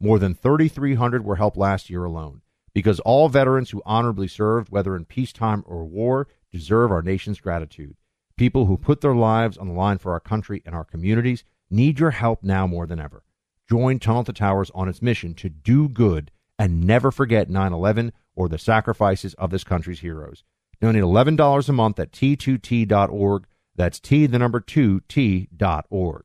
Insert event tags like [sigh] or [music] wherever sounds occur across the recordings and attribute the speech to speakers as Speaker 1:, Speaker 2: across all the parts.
Speaker 1: More than 3,300 were helped last year alone because all veterans who honorably served, whether in peacetime or war, deserve our nation's gratitude. People who put their lives on the line for our country and our communities need your help now more than ever. Join Tunnel to Towers on its mission to do good and never forget 9 11 or the sacrifices of this country's heroes. Donate $11 a month at t2t.org. That's T, the number 2, T.org.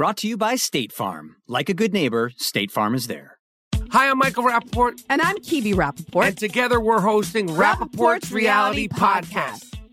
Speaker 2: Brought to you by State Farm. Like a good neighbor, State Farm is there.
Speaker 3: Hi, I'm Michael Rapaport.
Speaker 4: And I'm Kibi Rapaport.
Speaker 3: And together we're hosting Rapaport's, Rapaport's Reality, Podcast. Podcast.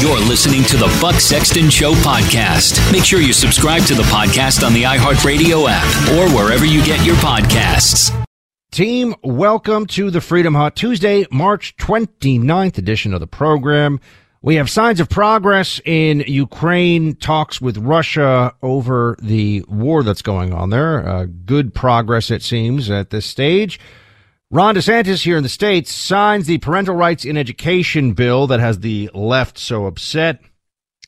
Speaker 5: You're listening to the Buck Sexton Show podcast. Make sure you subscribe to the podcast on the iHeartRadio app or wherever you get your podcasts.
Speaker 1: Team, welcome to the Freedom Hut Tuesday, March 29th edition of the program. We have signs of progress in Ukraine, talks with Russia over the war that's going on there. Uh, good progress, it seems, at this stage. Ron DeSantis here in the States signs the parental rights in education bill that has the left so upset.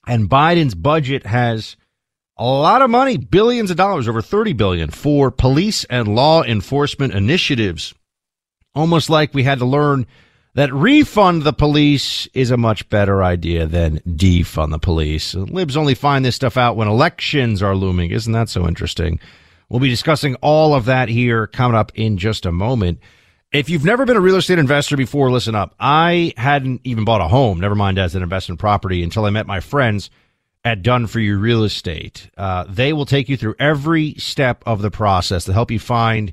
Speaker 1: And Biden's budget has a lot of money, billions of dollars, over 30 billion for police and law enforcement initiatives. Almost like we had to learn that refund the police is a much better idea than defund the police. Libs only find this stuff out when elections are looming. Isn't that so interesting? We'll be discussing all of that here coming up in just a moment. If you've never been a real estate investor before, listen up. I hadn't even bought a home, never mind as an investment property, until I met my friends at Done for You Real Estate. Uh, they will take you through every step of the process to help you find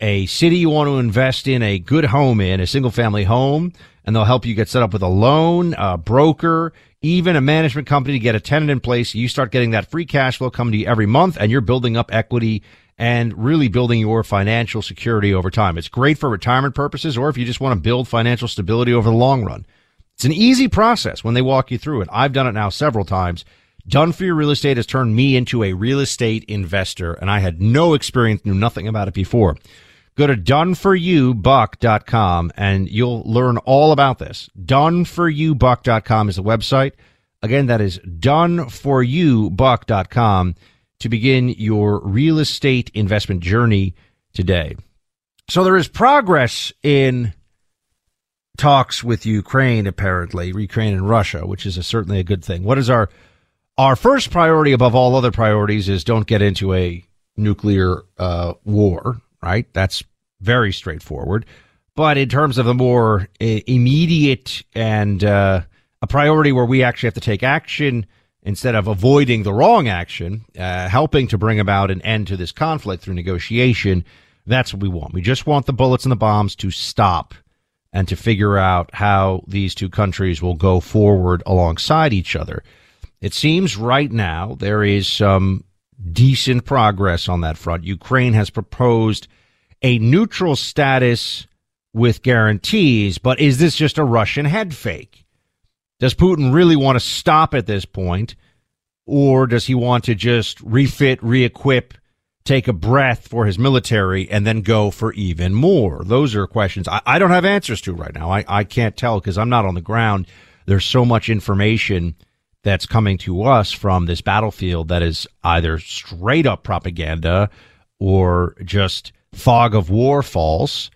Speaker 1: a city you want to invest in, a good home in, a single family home, and they'll help you get set up with a loan, a broker, even a management company to get a tenant in place. You start getting that free cash flow coming to you every month, and you're building up equity and really building your financial security over time. It's great for retirement purposes or if you just want to build financial stability over the long run. It's an easy process when they walk you through it. I've done it now several times Done for Your Real Estate has turned me into a real estate investor, and I had no experience, knew nothing about it before. Go to doneforyoubuck.com and you'll learn all about this. Doneforyoubuck.com is the website. Again, that is doneforyoubuck.com to begin your real estate investment journey today. So there is progress in talks with Ukraine, apparently, Ukraine and Russia, which is a, certainly a good thing. What is our our first priority above all other priorities is don't get into a nuclear uh, war, right? That's very straightforward. But in terms of the more uh, immediate and uh, a priority where we actually have to take action instead of avoiding the wrong action, uh, helping to bring about an end to this conflict through negotiation, that's what we want. We just want the bullets and the bombs to stop and to figure out how these two countries will go forward alongside each other. It seems right now there is some decent progress on that front. Ukraine has proposed a neutral status with guarantees, but is this just a Russian head fake? Does Putin really want to stop at this point, or does he want to just refit, re-equip, take a breath for his military and then go for even more? Those are questions I, I don't have answers to right now. I, I can't tell because I'm not on the ground. There's so much information that's coming to us from this battlefield that is either straight up propaganda or just fog of war false.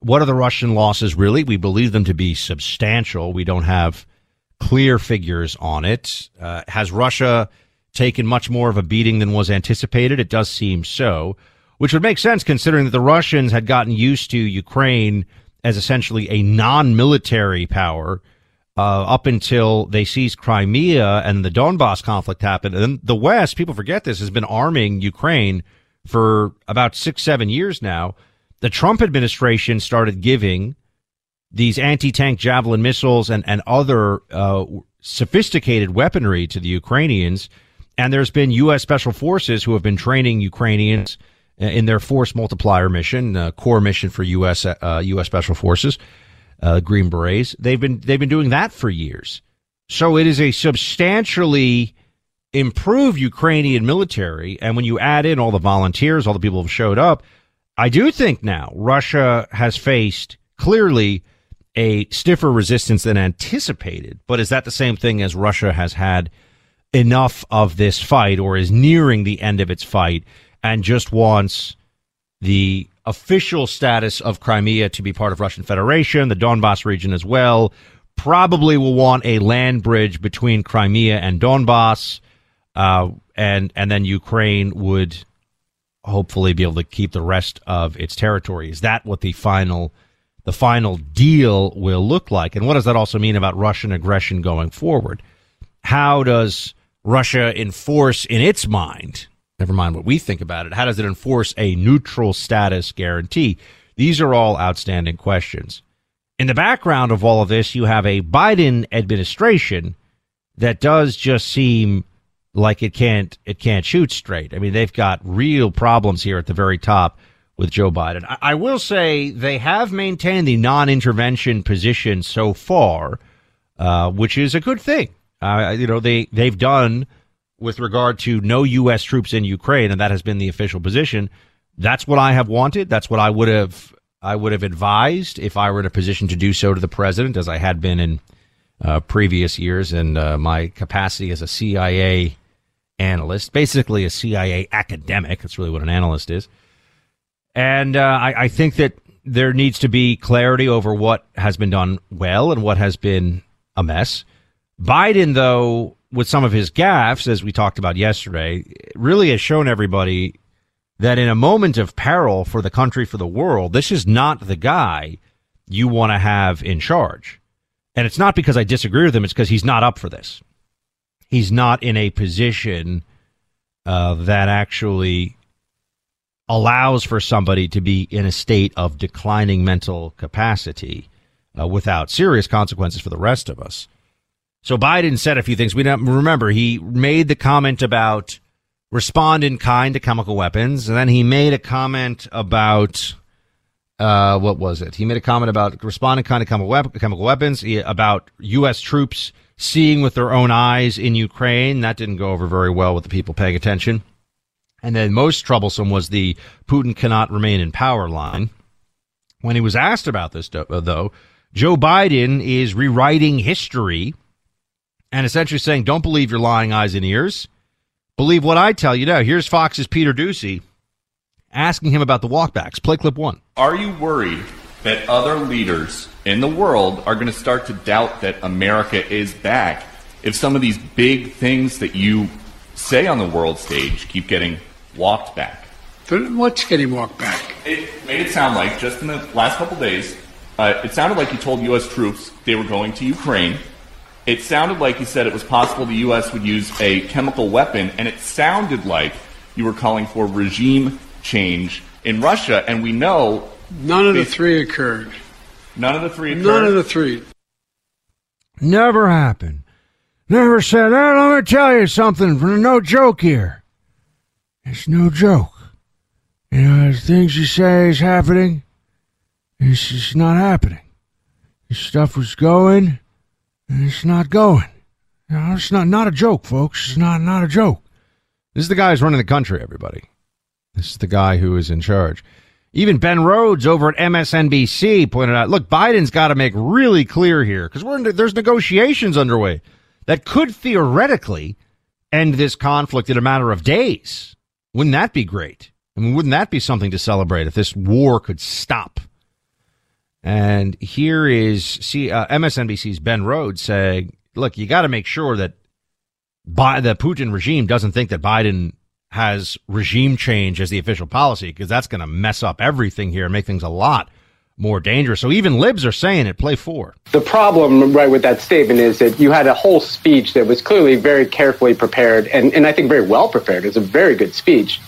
Speaker 1: What are the Russian losses really? We believe them to be substantial. We don't have clear figures on it. Uh, has Russia taken much more of a beating than was anticipated? It does seem so, which would make sense considering that the Russians had gotten used to Ukraine as essentially a non military power uh, up until they seized Crimea and the Donbass conflict happened. And the West, people forget this, has been arming Ukraine for about six, seven years now. The Trump administration started giving these anti-tank javelin missiles and, and other uh, sophisticated weaponry to the Ukrainians. And there's been U.S. special forces who have been training Ukrainians in their force multiplier mission, uh, core mission for U.S. Uh, U.S. special forces uh, Green Berets. They've been they've been doing that for years. So it is a substantially improved Ukrainian military. And when you add in all the volunteers, all the people who have showed up, I do think now Russia has faced clearly a stiffer resistance than anticipated. But is that the same thing as Russia has had enough of this fight or is nearing the end of its fight and just wants the official status of Crimea to be part of Russian Federation, the Donbass region as well. Probably will want a land bridge between Crimea and Donbass, uh, and and then Ukraine would hopefully be able to keep the rest of its territory. Is that what the final the final deal will look like? And what does that also mean about Russian aggression going forward? How does Russia enforce in its mind never mind what we think about it. How does it enforce a neutral status guarantee? These are all outstanding questions. In the background of all of this, you have a Biden administration that does just seem like it can't it can't shoot straight. I mean, they've got real problems here at the very top with Joe Biden. I, I will say they have maintained the non-intervention position so far, uh, which is a good thing. Uh, you know, they they've done with regard to no U.S. troops in Ukraine, and that has been the official position. That's what I have wanted. That's what I would have I would have advised if I were in a position to do so to the president, as I had been in uh, previous years in uh, my capacity as a CIA analyst, basically a CIA academic. That's really what an analyst is. And uh, I, I think that there needs to be clarity over what has been done well and what has been a mess. Biden, though, with some of his gaffes, as we talked about yesterday, really has shown everybody that in a moment of peril for the country, for the world, this is not the guy you want to have in charge. And it's not because I disagree with him, it's because he's not up for this. He's not in a position uh, that actually allows for somebody to be in a state of declining mental capacity uh, without serious consequences for the rest of us. So Biden said a few things. We don't remember he made the comment about respond in kind to chemical weapons, and then he made a comment about uh, what was it? He made a comment about responding kind of chemical, chemical weapons, about U.S. troops seeing with their own eyes in Ukraine. That didn't go over very well with the people paying attention. And then most troublesome was the Putin cannot remain in power line. When he was asked about this, though, Joe Biden is rewriting history and essentially saying, don't believe your lying eyes and ears. Believe what I tell you now. Here's Fox's Peter Doocy asking him about the walkbacks. Play clip one.
Speaker 6: Are you worried that other leaders in the world are going to start to doubt that America is back if some of these big things that you say on the world stage keep getting walked back?
Speaker 7: What's getting walked back?
Speaker 6: It made it sound like, just in the last couple days, uh, it sounded like you told U.S. troops they were going to Ukraine it sounded like you said it was possible the U.S. would use a chemical weapon, and it sounded like you were calling for regime change in Russia. And we know
Speaker 7: none of the three occurred.
Speaker 6: None of the three occurred.
Speaker 7: None of the three.
Speaker 1: Never happened. Never said, hey, let me tell you something. No joke here. It's no joke. You know, the things you say is happening. It's just not happening. This stuff was going it's not going. It's not not a joke, folks. It's not not a joke. This is the guy who's running the country, everybody. This is the guy who is in charge. Even Ben Rhodes over at MSNBC pointed out, look, Biden's got to make really clear here because we're in, there's negotiations underway that could theoretically end this conflict in a matter of days. Wouldn't that be great? I mean, wouldn't that be something to celebrate if this war could stop? And here is see uh, MSNBC's Ben Rhodes saying, "Look, you got to make sure that by the Putin regime doesn't think that Biden has regime change as the official policy because that's going to mess up everything here and make things a lot more dangerous. So even libs are saying it. Play four.
Speaker 8: The problem, right, with that statement is that you had a whole speech that was clearly very carefully prepared and, and I think very well prepared. It's a very good speech.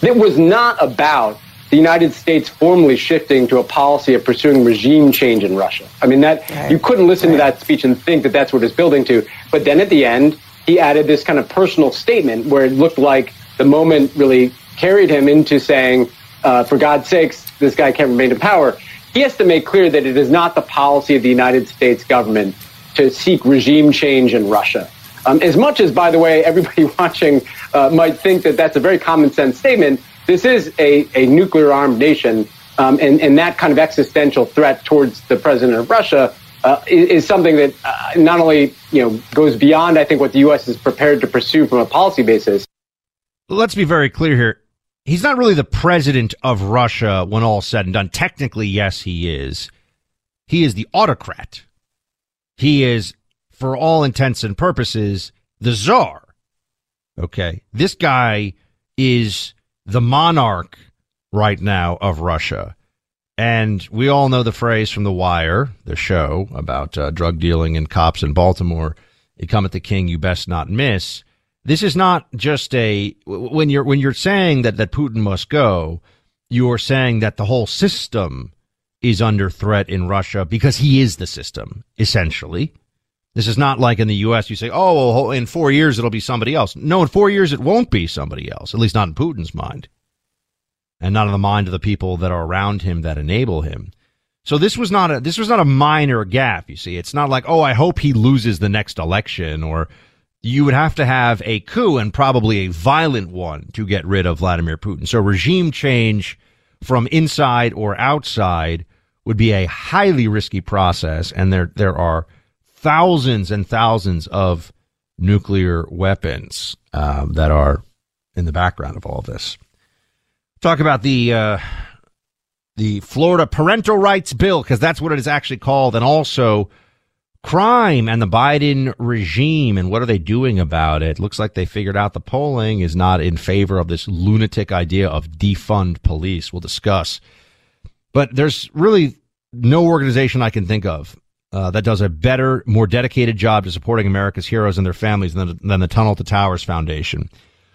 Speaker 8: That was not about the United States formally shifting to a policy of pursuing regime change in Russia. I mean, that right. you couldn't listen right. to that speech and think that that's what it's building to. But then at the end, he added this kind of personal statement where it looked like the moment really carried him into saying, uh, for God's sakes, this guy can't remain in power. He has to make clear that it is not the policy of the United States government to seek regime change in Russia. Um, as much as, by the way, [laughs] everybody watching uh, might think that that's a very common sense statement, this is a, a nuclear armed nation. Um, and, and that kind of existential threat towards the president of Russia uh, is, is, something that uh, not only you know goes beyond, I think, what the U.S. is prepared to pursue from a policy basis.
Speaker 1: Let's be very clear here. He's not really the president of Russia when all said and done. Technically, yes, he is. He is the autocrat. He is, for all intents and purposes, the czar. Okay. This guy is the monarch right now of Russia. And we all know the phrase from The Wire, the show about uh, drug dealing and cops in Baltimore. You come at the king, you best not miss. This is not just a when you're when you're saying that that Putin must go, you're saying that the whole system is under threat in Russia because he is the system essentially. This is not like in the U.S. You say, "Oh, well, in four years it'll be somebody else." No, in four years it won't be somebody else. At least not in Putin's mind and not in the mind of the people that are around him that enable him. So this was not a this was not a minor gap. You see, it's not like oh, I hope he loses the next election, or you would have to have a coup and probably a violent one to get rid of Vladimir Putin. So regime change from inside or outside would be a highly risky process, and there there are thousands and thousands of nuclear weapons uh, that are in the background of all this. Talk about the uh, the Florida Parental Rights Bill because that's what it is actually called, and also crime and the Biden regime and what are they doing about it? Looks like they figured out the polling is not in favor of this lunatic idea of defund police. We'll discuss, but there's really no organization I can think of uh, that does a better, more dedicated job to supporting America's heroes and their families than, than the Tunnel to Towers Foundation.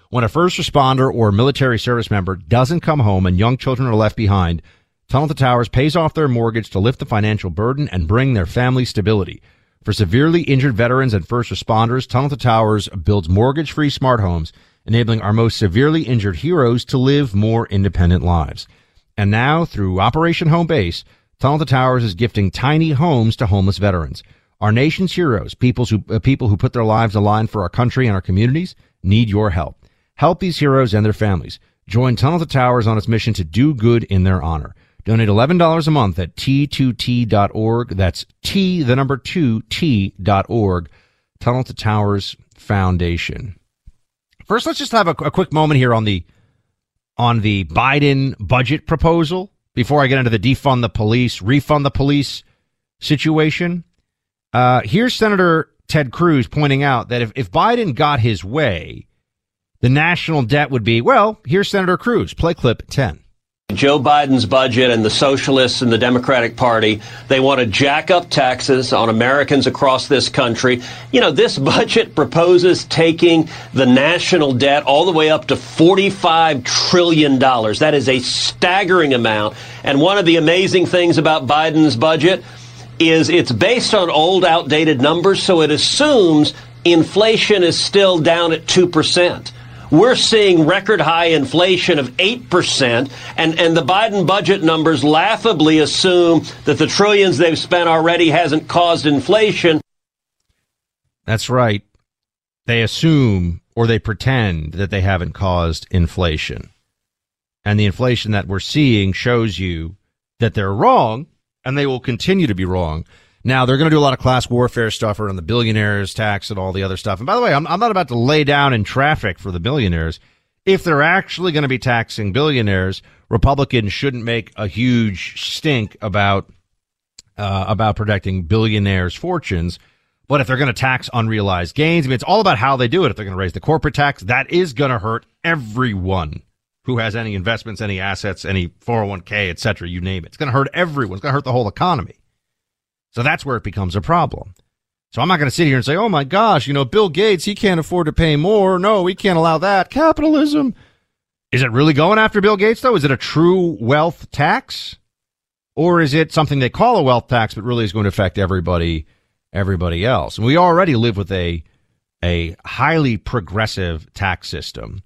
Speaker 1: When a first responder or military service member doesn't come home and young children are left behind, Tunnel to Towers pays off their mortgage to lift the financial burden and bring their family stability. For severely injured veterans and first responders, Tunnel to Towers builds mortgage-free smart homes, enabling our most severely injured heroes to live more independent lives. And now, through Operation Home Base, Tunnel to Towers is gifting tiny homes to homeless veterans. Our nation's heroes, people who, uh, people who put their lives aligned for our country and our communities, need your help. Help these heroes and their families. Join Tunnel to Towers on its mission to do good in their honor. Donate $11 a month at t2t.org. That's T, the number 2, T.org. Tunnel to Towers Foundation. First, let's just have a, a quick moment here on the on the Biden budget proposal before I get into the defund the police, refund the police situation. Uh, here's Senator Ted Cruz pointing out that if, if Biden got his way, the national debt would be, well, here's Senator Cruz. Play clip 10.
Speaker 9: Joe Biden's budget and the socialists and the Democratic Party, they want to jack up taxes on Americans across this country. You know, this budget proposes taking the national debt all the way up to $45 trillion. That is a staggering amount. And one of the amazing things about Biden's budget is it's based on old, outdated numbers, so it assumes inflation is still down at 2%. We're seeing record high inflation of 8%, and, and the Biden budget numbers laughably assume that the trillions they've spent already hasn't caused inflation.
Speaker 1: That's right. They assume or they pretend that they haven't caused inflation. And the inflation that we're seeing shows you that they're wrong and they will continue to be wrong. Now they're going to do a lot of class warfare stuff around the billionaires tax and all the other stuff. And by the way, I'm, I'm not about to lay down in traffic for the billionaires. If they're actually going to be taxing billionaires, Republicans shouldn't make a huge stink about uh, about protecting billionaires' fortunes. But if they're going to tax unrealized gains, I mean, it's all about how they do it. If they're going to raise the corporate tax, that is going to hurt everyone who has any investments, any assets, any 401k, et cetera, you name it. It's going to hurt everyone. It's going to hurt the whole economy. So that's where it becomes a problem. So I'm not going to sit here and say, oh my gosh, you know, Bill Gates, he can't afford to pay more. No, we can't allow that. Capitalism. Is it really going after Bill Gates, though? Is it a true wealth tax? Or is it something they call a wealth tax, but really is going to affect everybody, everybody else? And we already live with a, a highly progressive tax system.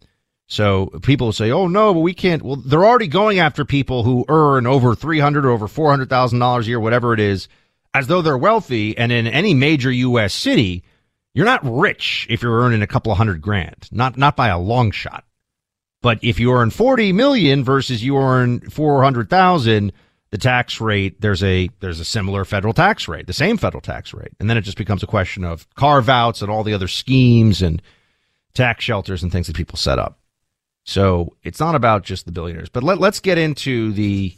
Speaker 1: So people say, "Oh no, but we can't." Well, they're already going after people who earn over three hundred or over four hundred thousand dollars a year, whatever it is, as though they're wealthy. And in any major U.S. city, you're not rich if you're earning a couple of hundred grand, not not by a long shot. But if you earn forty million versus you earn four hundred thousand, the tax rate there's a there's a similar federal tax rate, the same federal tax rate, and then it just becomes a question of carve outs and all the other schemes and tax shelters and things that people set up. So it's not about just the billionaires. But let, let's get into the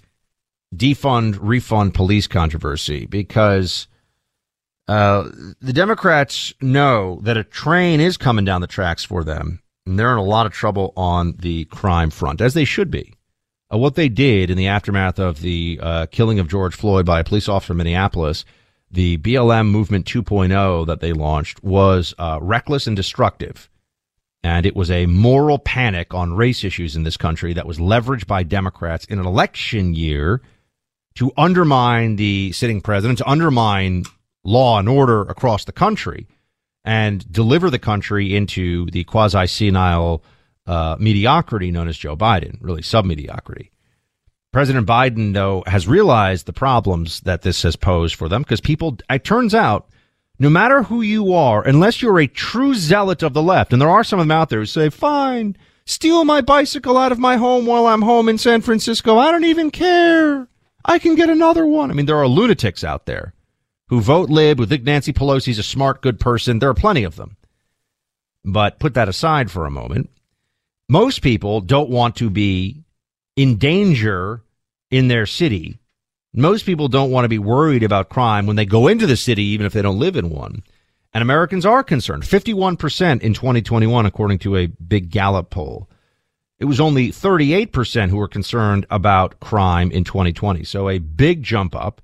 Speaker 1: defund refund police controversy because uh, the Democrats know that a train is coming down the tracks for them, and they're in a lot of trouble on the crime front, as they should be. Uh, what they did in the aftermath of the uh, killing of George Floyd by a police officer in Minneapolis, the BLM Movement 2.0 that they launched was uh, reckless and destructive and it was a moral panic on race issues in this country that was leveraged by Democrats in an election year to undermine the sitting president, to undermine law and order across the country, and deliver the country into the quasi senile uh, mediocrity known as Joe Biden, really sub mediocrity. President Biden, though, has realized the problems that this has posed for them because people, it turns out, no matter who you are, unless you're a true zealot of the left, and there are some of them out there who say, fine, steal my bicycle out of my home while I'm home in San Francisco. I don't even care. I can get another one. I mean, there are lunatics out there who vote lib, who think Nancy Pelosi's a smart, good person. There are plenty of them. But put that aside for a moment. Most people don't want to be in danger in their city most people don't want to be worried about crime when they go into the city, even if they don't live in one. And Americans are concerned. 51% in 2021, according to a big Gallup poll. It was only 38% who were concerned about crime in 2020. So a big jump up.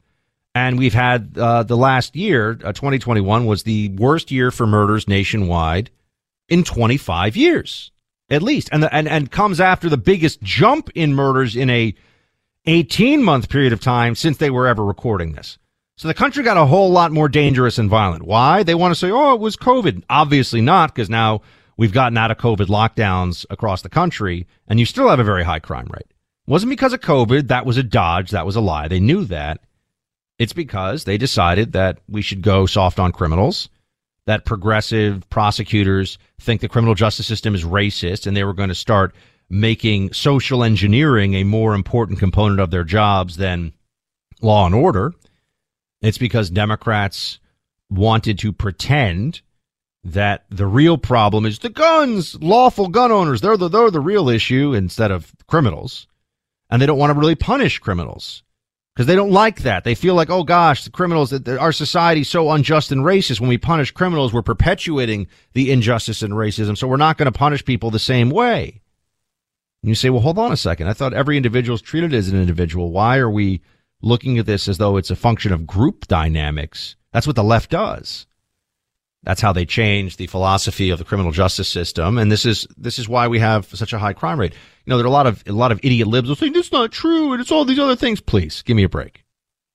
Speaker 1: And we've had uh, the last year, uh, 2021, was the worst year for murders nationwide in 25 years, at least. And, the, and, and comes after the biggest jump in murders in a 18 month period of time since they were ever recording this. So the country got a whole lot more dangerous and violent. Why? They want to say, oh, it was COVID. Obviously not, because now we've gotten out of COVID lockdowns across the country, and you still have a very high crime rate. It wasn't because of COVID. That was a dodge. That was a lie. They knew that. It's because they decided that we should go soft on criminals, that progressive prosecutors think the criminal justice system is racist, and they were going to start making social engineering a more important component of their jobs than law and order. It's because Democrats wanted to pretend that the real problem is the guns, lawful gun owners. They're the, they're the real issue instead of criminals. And they don't want to really punish criminals because they don't like that. They feel like, oh gosh, the criminals, our society's so unjust and racist. When we punish criminals, we're perpetuating the injustice and racism. So we're not going to punish people the same way. And you say, well, hold on a second. I thought every individual is treated as an individual. Why are we looking at this as though it's a function of group dynamics? That's what the left does. That's how they change the philosophy of the criminal justice system. And this is, this is why we have such a high crime rate. You know, there are a lot of, a lot of idiot libs who say, that's not true. And it's all these other things. Please give me a break.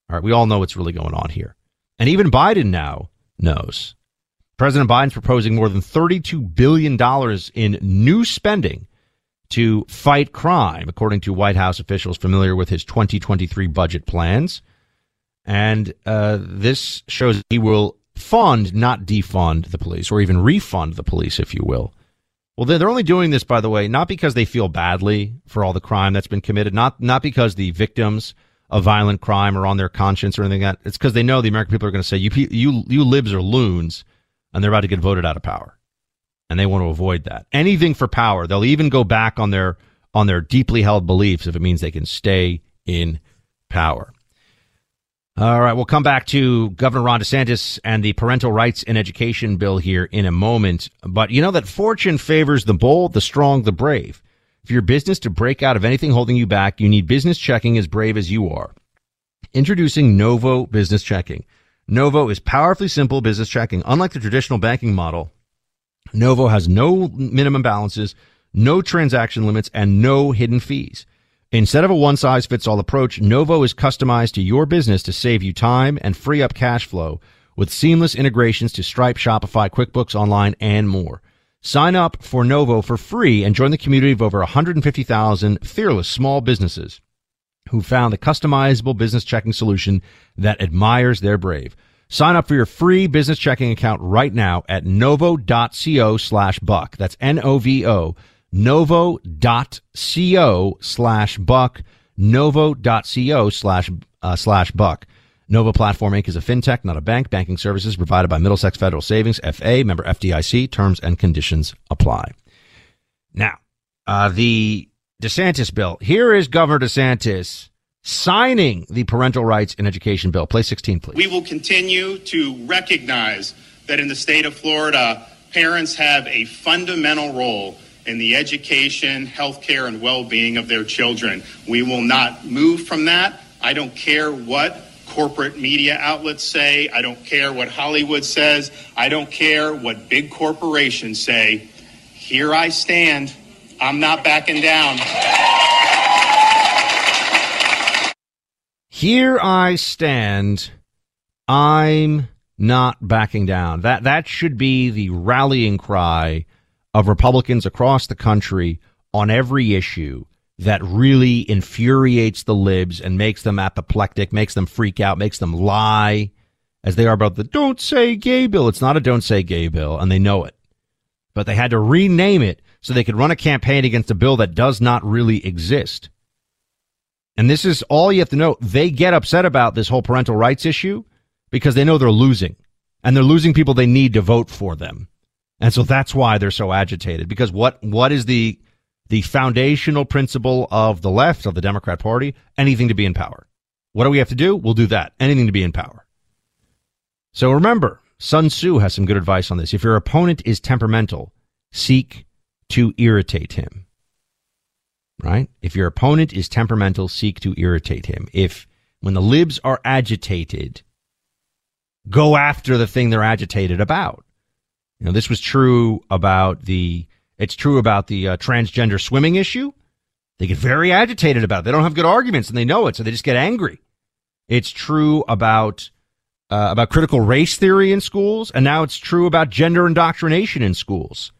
Speaker 1: All right. We all know what's really going on here. And even Biden now knows. President Biden's proposing more than $32 billion in new spending to fight crime, according to White House officials familiar with his 2023 budget plans. And uh, this shows he will fund, not defund the police, or even refund the police, if you will. Well, they're only doing this, by the way, not because they feel badly for all the crime that's been committed, not not because the victims of violent crime are on their conscience or anything like that. It's because they know the American people are going to say you you you libs are loons, and they're about to get voted out of power, and they want to avoid that. Anything for power. They'll even go back on their on their deeply held beliefs if it means they can stay in power. All right, we'll come back to Governor Ron DeSantis and the parental rights in education bill here in a moment. But you know that fortune favors the bold, the strong, the brave. For your business to break out of anything holding you back, you need business checking as brave as you are. Introducing Novo Business Checking. Novo is powerfully simple business checking. Unlike the traditional banking model, Novo has no minimum balances, no transaction limits, and no hidden fees. Instead of a one size fits all approach, Novo is customized to your business to save you time and free up cash flow with seamless integrations to Stripe, Shopify, QuickBooks Online, and more. Sign up for Novo for free and join the community of over 150,000 fearless small businesses who found the customizable business checking solution that admires their brave. Sign up for your free business checking account right now at novo.co slash buck. That's N-O-V-O novo.co slash buck, novo.co slash, uh, slash buck. Novo Platform Inc. is a fintech, not a bank. Banking services provided by Middlesex Federal Savings, FA, member FDIC. Terms and conditions apply. Now, uh, the DeSantis bill. Here is Governor DeSantis signing the parental rights in education bill. Play 16, please.
Speaker 10: We will continue to recognize that in the state of Florida, parents have a fundamental role in the education, healthcare, and well being of their children. We will not move from that. I don't care what corporate media outlets say. I don't care what Hollywood says. I don't care what big corporations say. Here I stand. I'm not backing down.
Speaker 1: Here I stand. I'm not backing down. That that should be the rallying cry of Republicans across the country on every issue that really infuriates the libs and makes them apoplectic, makes them freak out, makes them lie as they are about the don't say gay bill. It's not a don't say gay bill, and they know it. But they had to rename it so they could run a campaign against a bill that does not really exist. And this is all you have to know. They get upset about this whole parental rights issue because they know they're losing. And they're losing people they need to vote for them. And so that's why they're so agitated because what, what is the, the foundational principle of the left of the Democrat party? Anything to be in power. What do we have to do? We'll do that. Anything to be in power. So remember, Sun Tzu has some good advice on this. If your opponent is temperamental, seek to irritate him. Right? If your opponent is temperamental, seek to irritate him. If when the libs are agitated, go after the thing they're agitated about. You know, this was true about the, it's true about the uh, transgender swimming issue. They get very agitated about it. They don't have good arguments and they know it, so they just get angry. It's true about, uh, about critical race theory in schools, and now it's true about gender indoctrination in schools.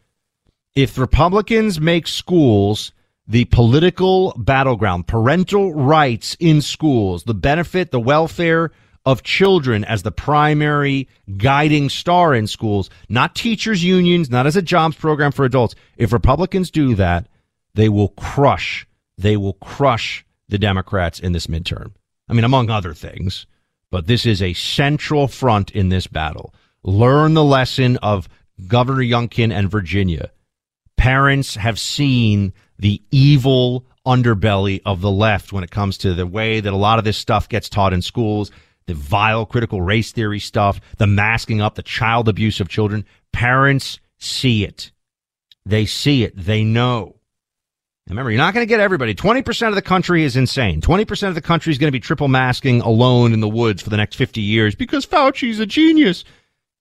Speaker 1: If Republicans make schools the political battleground, parental rights in schools, the benefit, the welfare of children as the primary guiding star in schools, not teachers' unions, not as a jobs program for adults. If Republicans do that, they will crush, they will crush the Democrats in this midterm. I mean, among other things, but this is a central front in this battle. Learn the lesson of Governor Youngkin and Virginia. Parents have seen the evil underbelly of the left when it comes to the way that a lot of this stuff gets taught in schools the vile critical race theory stuff, the masking up, the child abuse of children. Parents see it. They see it. They know. Remember, you're not going to get everybody. 20% of the country is insane. 20% of the country is going to be triple masking alone in the woods for the next 50 years because Fauci's a genius.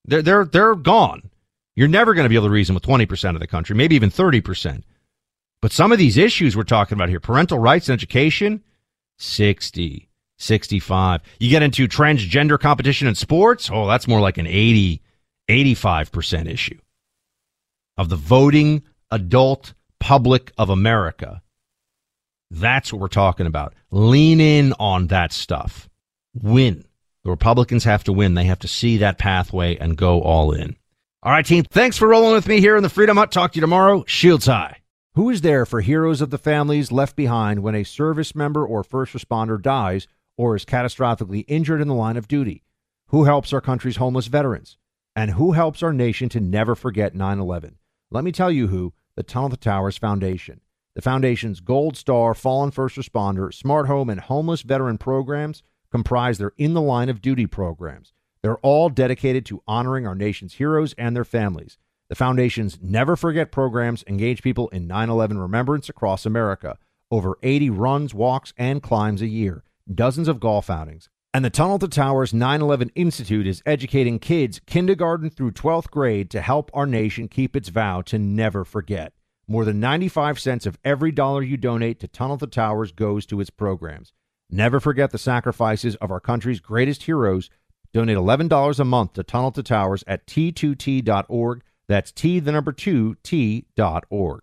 Speaker 1: They're, they're, they're gone. You're never going to be able to reason with 20% of the country, maybe even 30%. But some of these issues we're talking about here, parental rights and education, 60, 65. You get into transgender competition in sports. Oh, that's more like an 80, 85% issue of the voting adult public of America. That's what we're talking about. Lean in on that stuff. Win. The Republicans have to win. They have to see that pathway and go all in.
Speaker 11: All right, team. Thanks for rolling with me here in the Freedom Hut. Talk to you tomorrow. Shields high.
Speaker 1: Who is there for heroes of the families left behind when a service member or first responder dies or is catastrophically injured in the line of duty? Who helps our country's homeless veterans? And who helps our nation to never forget 9 11? Let me tell you who the Tunnel to Towers Foundation. The Foundation's Gold Star, Fallen First Responder, Smart Home, and Homeless Veteran programs comprise their In the Line of Duty programs. They're all dedicated to honoring our nation's heroes and their families. The Foundation's Never Forget programs engage people in 9 11 remembrance across America. Over 80 runs, walks, and climbs a year, dozens of golf outings. And the Tunnel to Towers 9 11 Institute is educating kids kindergarten through 12th grade to help our nation keep its vow to never forget. More than 95 cents of every dollar you donate to Tunnel to Towers goes to its programs. Never forget the sacrifices of our country's greatest heroes. Donate $11 a month to Tunnel to Towers at t2t.org. That's T, the number two, T.org.